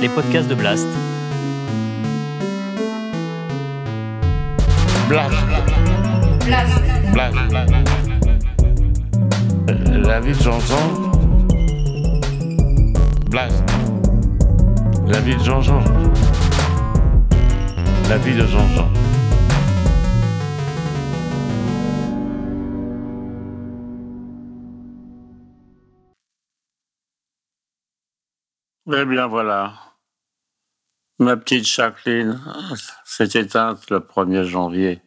les podcasts de Blast. Blast. Blast. Euh, La vie de Jean-Jean. Blast. La vie de Jean-Jean. La vie de Jean-Jean. Eh bien voilà. Ma petite Jacqueline s'est éteinte le 1er janvier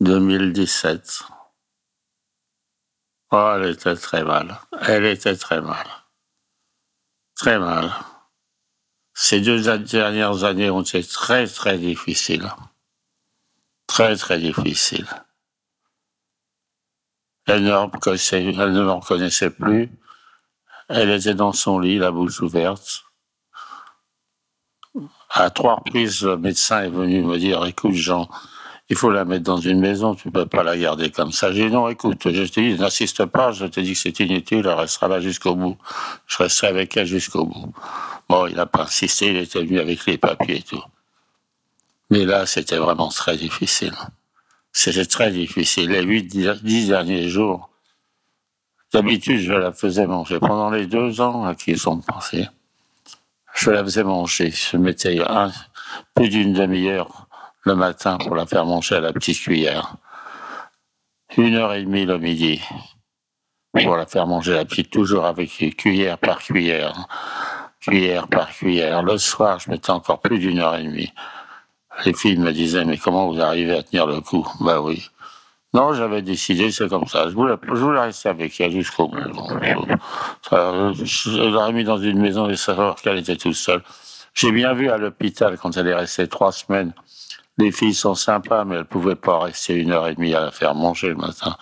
2017. Oh, elle était très mal. Elle était très mal. Très mal. Ces deux dernières années ont été très, très difficiles. Très, très difficiles. Elle ne, elle ne me reconnaissait plus. Elle était dans son lit, la bouche ouverte. À trois reprises, le médecin est venu me dire, écoute Jean, il faut la mettre dans une maison, tu peux pas la garder comme ça. J'ai dit non, écoute, je te dis, n'insiste pas, je te dis que c'est inutile, elle restera là jusqu'au bout. Je resterai avec elle jusqu'au bout. Bon, il n'a pas insisté, il était venu avec les papiers et tout. Mais là, c'était vraiment très difficile. C'était très difficile. Les huit, dix derniers jours, d'habitude, je la faisais manger. Pendant les deux ans à qui sont passés, je la faisais manger. Je mettais un, plus d'une demi-heure le matin pour la faire manger à la petite cuillère. Une heure et demie le midi pour la faire manger à la petite, toujours avec cuillère par cuillère, cuillère par cuillère. Le soir, je mettais encore plus d'une heure et demie. Les filles me disaient, mais comment vous arrivez à tenir le coup? Bah oui. Non, j'avais décidé, c'est comme ça. Je voulais, je rester avec elle jusqu'au bout. Je l'aurais mis dans une maison et savoir qu'elle était toute seule. J'ai bien vu à l'hôpital, quand elle est restée trois semaines, les filles sont sympas, mais elles pouvaient pas rester une heure et demie à la faire manger le matin.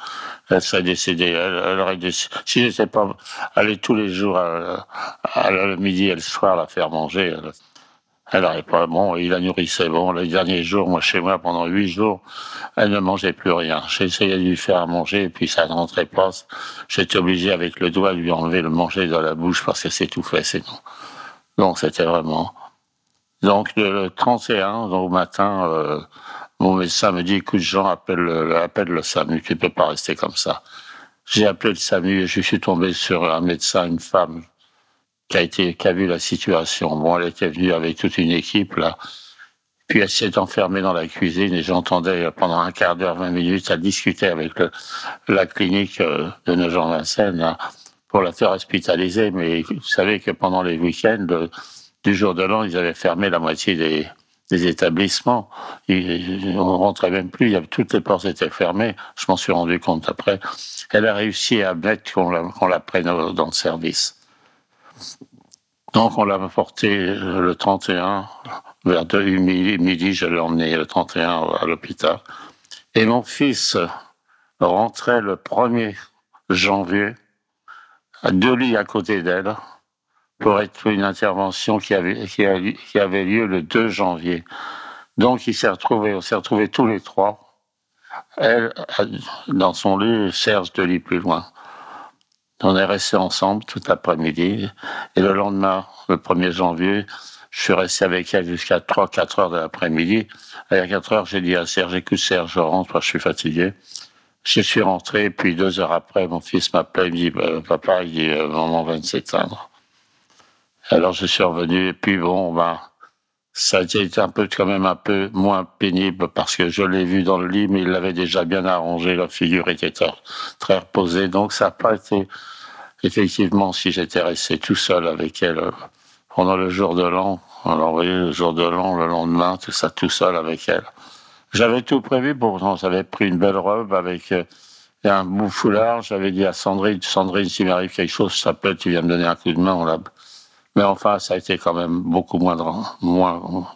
Elle serait décédée. Elle, aurait. Si j'étais pas allé tous les jours à, à, le midi et le soir la faire manger, elle aurait pas. Bon, il la nourrissait. Bon, les derniers jours, moi chez moi pendant huit jours, elle ne mangeait plus rien. Essayé de lui faire manger, et puis ça ne rentrait pas. J'étais obligé avec le doigt de lui enlever le manger de la bouche parce qu'elle s'étouffait sinon. Donc c'était vraiment. Donc le 31 au matin, euh, mon médecin me dit écoute Jean, appelle le, appelle le SAMU, tu peux pas rester comme ça. J'ai appelé le SAMU et je suis tombé sur un médecin, une femme qui a été qui vu la situation. Bon, elle était venue avec toute une équipe là. Puis elle s'est enfermée dans la cuisine et j'entendais pendant un quart d'heure, vingt minutes, elle discutait avec la clinique euh, de Nogent-Vincennes pour la faire hospitaliser. Mais vous savez que pendant les week-ends du jour de l'an, ils avaient fermé la moitié des, établissements. On rentrait même plus, toutes les portes étaient fermées. Je m'en suis rendu compte après. Elle a réussi à mettre qu'on la prenne dans le service. Donc on l'a porté le 31, vers 2 midi, midi je l'ai emmené le 31 à l'hôpital. Et mon fils rentrait le 1er janvier, à deux lits à côté d'elle, pour être une intervention qui avait, qui avait lieu le 2 janvier. Donc il s'est retrouvé, on s'est retrouvés tous les trois. Elle, dans son lit, Serge deux lits plus loin. On est restés ensemble tout l'après-midi. Et le lendemain, le 1er janvier, je suis resté avec elle jusqu'à 3-4 heures de l'après-midi. À 4 heures, j'ai dit à Serge, écoute Serge, je rentre, je suis fatigué. Je suis rentré, puis deux heures après, mon fils m'appelle, il me dit, bah, papa, il dit, euh, maman va s'éteindre. Alors je suis revenu, et puis bon, ben, ça a été un peu, quand même un peu moins pénible parce que je l'ai vu dans le lit, mais il l'avait déjà bien arrangé, la figure était très reposée, donc ça n'a pas été, effectivement, si j'étais resté tout seul avec elle euh, pendant le jour de l'an, vous voyez, le jour de l'an, le lendemain, tout ça tout seul avec elle. J'avais tout prévu, pourtant, j'avais pris une belle robe avec euh, un bout foulard, j'avais dit à Sandrine, Sandrine, s'il m'arrive quelque chose, ça peut, tu viens me donner un coup de main, on l'a mais enfin, ça a été quand même beaucoup moins, moins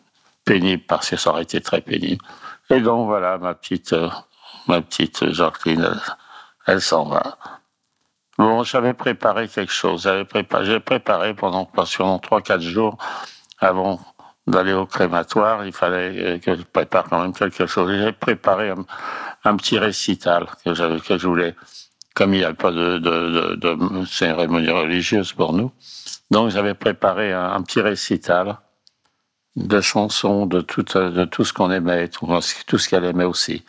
pénible parce que ça aurait été très pénible. Et donc voilà, ma petite, euh, ma petite Jacqueline, elle, s'en va. Bon, j'avais préparé quelque chose. J'avais préparé, préparé pendant, pendant 3-4 jours avant d'aller au crématoire. Il fallait que je prépare quand même quelque chose. J'ai préparé un, petit récital que je voulais, comme il n'y a pas de cérémonie religieuse pour nous, Donc j'avais préparé un, petit récital de chansons, de tout, ce qu'on aimait, tout, ce qu'elle aimait aussi.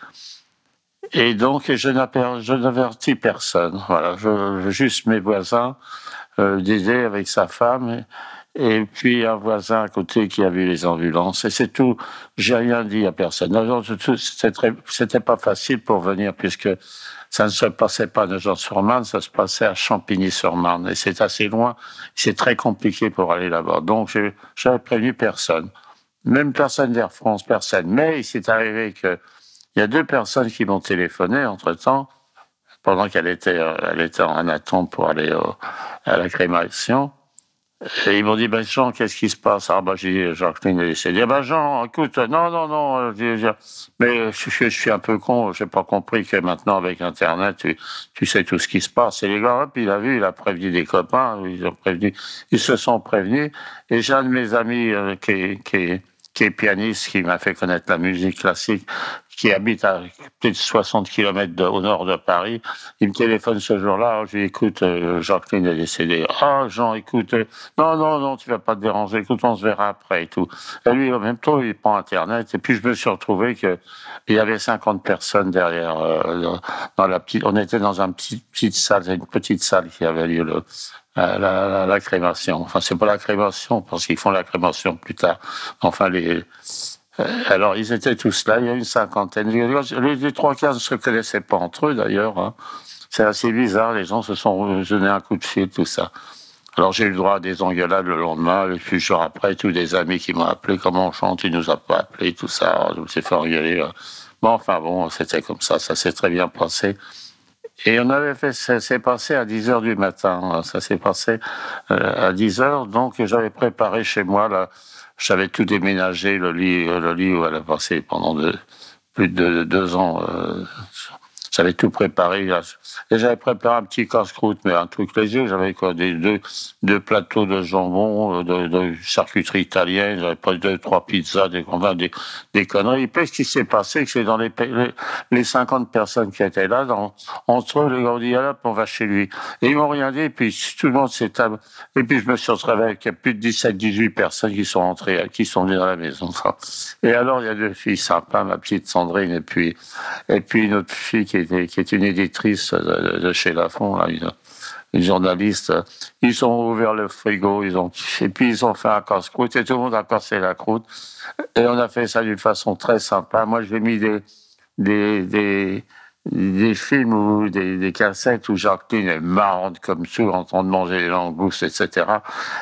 Et donc je n'avertis personne. Voilà, juste mes voisins euh, avec sa femme. Puis un voisin à côté qui a vu les ambulances. Et c'est tout. J'ai rien dit à personne. C'était pas facile pour venir puisque ça ne se passait pas à Nogent-sur-Marne, ça se passait à Champigny-sur-Marne. Et c'est assez loin, c'est très compliqué pour aller là-bas. Donc, j'avais prévenu personne. Même personne d'Air France, personne. Mais il s'est arrivé que il y a deux personnes qui m'ont téléphoné entre-temps, pendant qu'elle était, elle était en attente pour aller à la crémation. Et ils m'ont dit, ben Jean, qu'est-ce qui se passe? Ah ben j'ai dit, Jacqueline est décédée. Ben Jean, écoute, non, non, non, mais je, je, suis un peu con, j'ai pas compris que maintenant avec Internet, tu, tu, sais tout ce qui se passe. Et les gars, hop, il a vu, il a prévenu des copains, ils ont prévenu, ils se sont prévenus. Et j'ai un de mes amis euh, qui, qui, qui est pianiste, qui m'a fait connaître la musique classique, qui habite à peut-être 60 km au nord de Paris. Il me téléphone ce jour-là. Je lui écoute, euh, Jacqueline est décédée. Ah, Jean, écoute, euh, non, non, non, tu vas pas te déranger. Écoute, on se verra après et tout. Et lui, en même temps, il prend Internet. Et puis, je me suis retrouvé que il y avait 50 personnes derrière, euh, dans la petite, on était dans une petite, salle, une petite salle qui avait lieu le, la, la, la, crémation. Enfin, c'est pas la crémation, parce qu'ils font la crémation plus tard. Enfin, les, alors, ils étaient tous là, il y a une cinquantaine. Les, trois quarts ne se connaissaient pas entre eux, d'ailleurs. Hein. C'est assez bizarre, les gens se sont donnés un coup de fil, tout ça. Alors, j'ai eu le droit à des engueulades le lendemain, et puis jour après, tous des amis qui m'ont appelé, comment on chante, ils nous ont pas appelé, tout ça. Je me suis fait engueuler. Bon, enfin bon, c'était comme ça, ça s'est très bien passé. Et on avait fait, ça s'est passé à 10 heures du matin. Ça s'est passé euh, à 10 heures. Donc, j'avais préparé chez moi là, j'avais tout déménagé, le lit, le lit où elle a passé pendant plus de deux ans. Euh, j'avais tout préparé. Et j'avais préparé un petit casse-croûte, mais un truc léger. J'avais quoi, des deux, deux plateaux de jambon, euh, de, charcuterie italienne. J'avais pas deux, trois pizzas, des, des, des conneries. Et puis, ce qui s'est passé, c'est dans les, les, 50 personnes qui étaient là, dans, entre eux, les gars dit, ah, on va chez lui. Et ils m'ont rien dit, et puis tout le monde s'est Et puis, je me suis retrouvé avec plus de 17, 18 personnes qui sont entrées, qui sont venues dans la maison. Et alors, il y a deux filles sympas, ma petite Sandrine, et puis, et puis une autre fille qui qui est une éditrice de, chez Lafont, là, une, journaliste. Ils ont ouvert le frigo, ils ont, et puis ils ont fait un casse-croûte, et tout le monde a cassé la croûte. Et on a fait ça d'une façon très sympa. Moi, j'ai mis des, des, des films ou des, des, cassettes où Jacqueline est marrante comme tout en train de manger les langoustes, etc.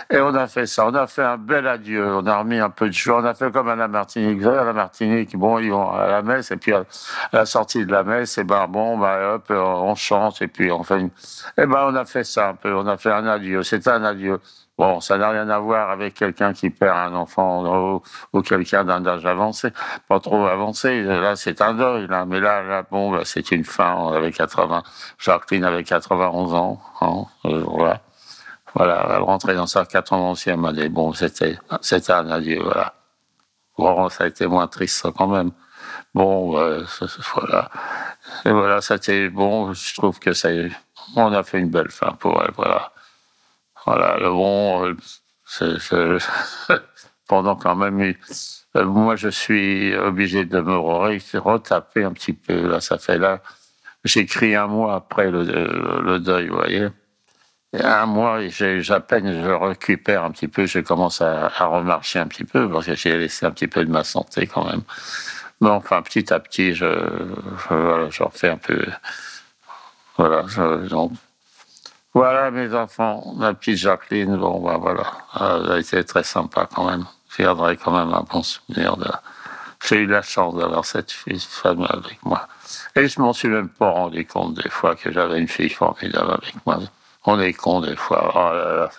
Et on a fait ça. On a fait un bel adieu. On a remis un peu de joie. On a fait comme à la Martinique. À la Martinique, bon, ils vont à la messe et puis à la sortie de la messe, et ben bon, ben hop, on chante et puis on fait une... Et ben on a fait ça un peu. On a fait un adieu. C'était un adieu. Bon, ça n'a rien à voir avec quelqu'un qui perd un enfant ou, quelqu'un d'un âge avancé, pas trop avancé. Là, c'est un deuil, là. Mais là, bon, bah, c'est une fin avec 80. Jacqueline avait 91 ans. Hein, euh, voilà. Voilà, elle rentrait dans sa 91e année. Bon, c'était, c'était un adieu, voilà. Bon, ça a été moins triste, quand même. Bon, euh, voilà. Et voilà, c'était bon. Je trouve que ça, on a fait une belle fin pour elle, voilà. Voilà, bon, euh, pendant quand même, euh, moi je suis obligé de me retaper un petit peu. Là, ça fait là, j'écris un mois après le, le, deuil, vous voyez. Un mois, à peine je récupère un petit peu, je commence à, remarcher un petit peu parce que j'ai laissé un petit peu de ma santé quand même. Mais enfin, petit à petit, je, je, refais un peu. Voilà, donc, voilà mes enfants, ma petite Jacqueline, bon ben voilà, elle a été très sympa quand même. Je garderai quand même un bon souvenir de. J'ai eu la chance d'avoir cette fille, femme avec moi. Et je m'en suis même pas rendu compte des fois que j'avais une fille formidable avec moi. On est con des fois. Oh là là,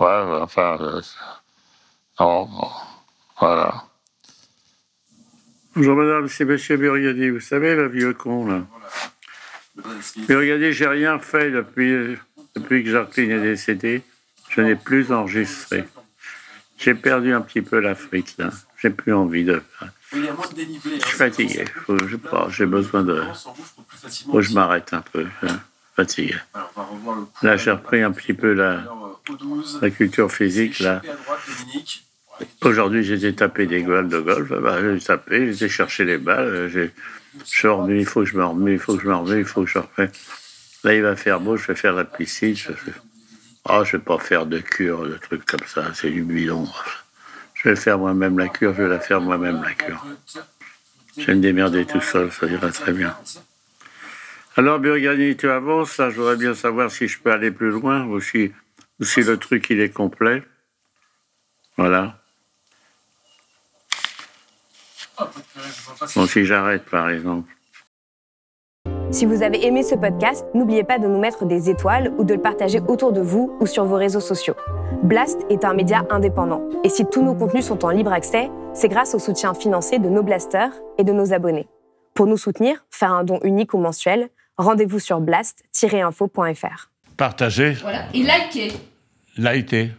ouais, enfin, euh, non, voilà. Bonjour madame, c'est monsieur Burgadi, vous savez, le vieux con là. Mais regardez, j'ai rien fait depuis, depuis que Jacqueline est décédée. Je n'ai plus enregistré. J'ai perdu un petit peu l'Afrique, là. J'ai plus envie de. Je suis fatigué. je pas, j'ai besoin de. Faut que je m'arrête un peu. Hein. Fatigué. Là, j'ai repris un petit peu la, La culture physique, là. Aujourd'hui, j'étais tapé des balles de golf. Bah, j'ai tapé, j'ai cherché les balles. Je revenu, il faut que je me remets, il faut que je me remets, il faut que je refais. Là, il va faire beau, je vais faire la piscine. Je ne oh, je vais pas faire de cure, de trucs comme ça, c'est du bidon. Je vais faire moi-même la cure, je vais la faire moi-même la cure. Je vais me démerder tout seul, ça ira très bien. Alors, Burgani, tu avances. Là, je voudrais bien savoir si je peux aller plus loin ou si, ou si le truc, il est complet. Voilà. Bon, si j'arrête, par exemple. Si vous avez aimé ce podcast, n'oubliez pas de nous mettre des étoiles ou de le partager autour de vous ou sur vos réseaux sociaux. Blast est un média indépendant. Et si tous nos contenus sont en libre accès, c'est grâce au soutien financier de nos blasters et de nos abonnés. Pour nous soutenir, faire un don unique ou mensuel, rendez-vous sur blast-info.fr. Partagez. Voilà. Et likez. Likez.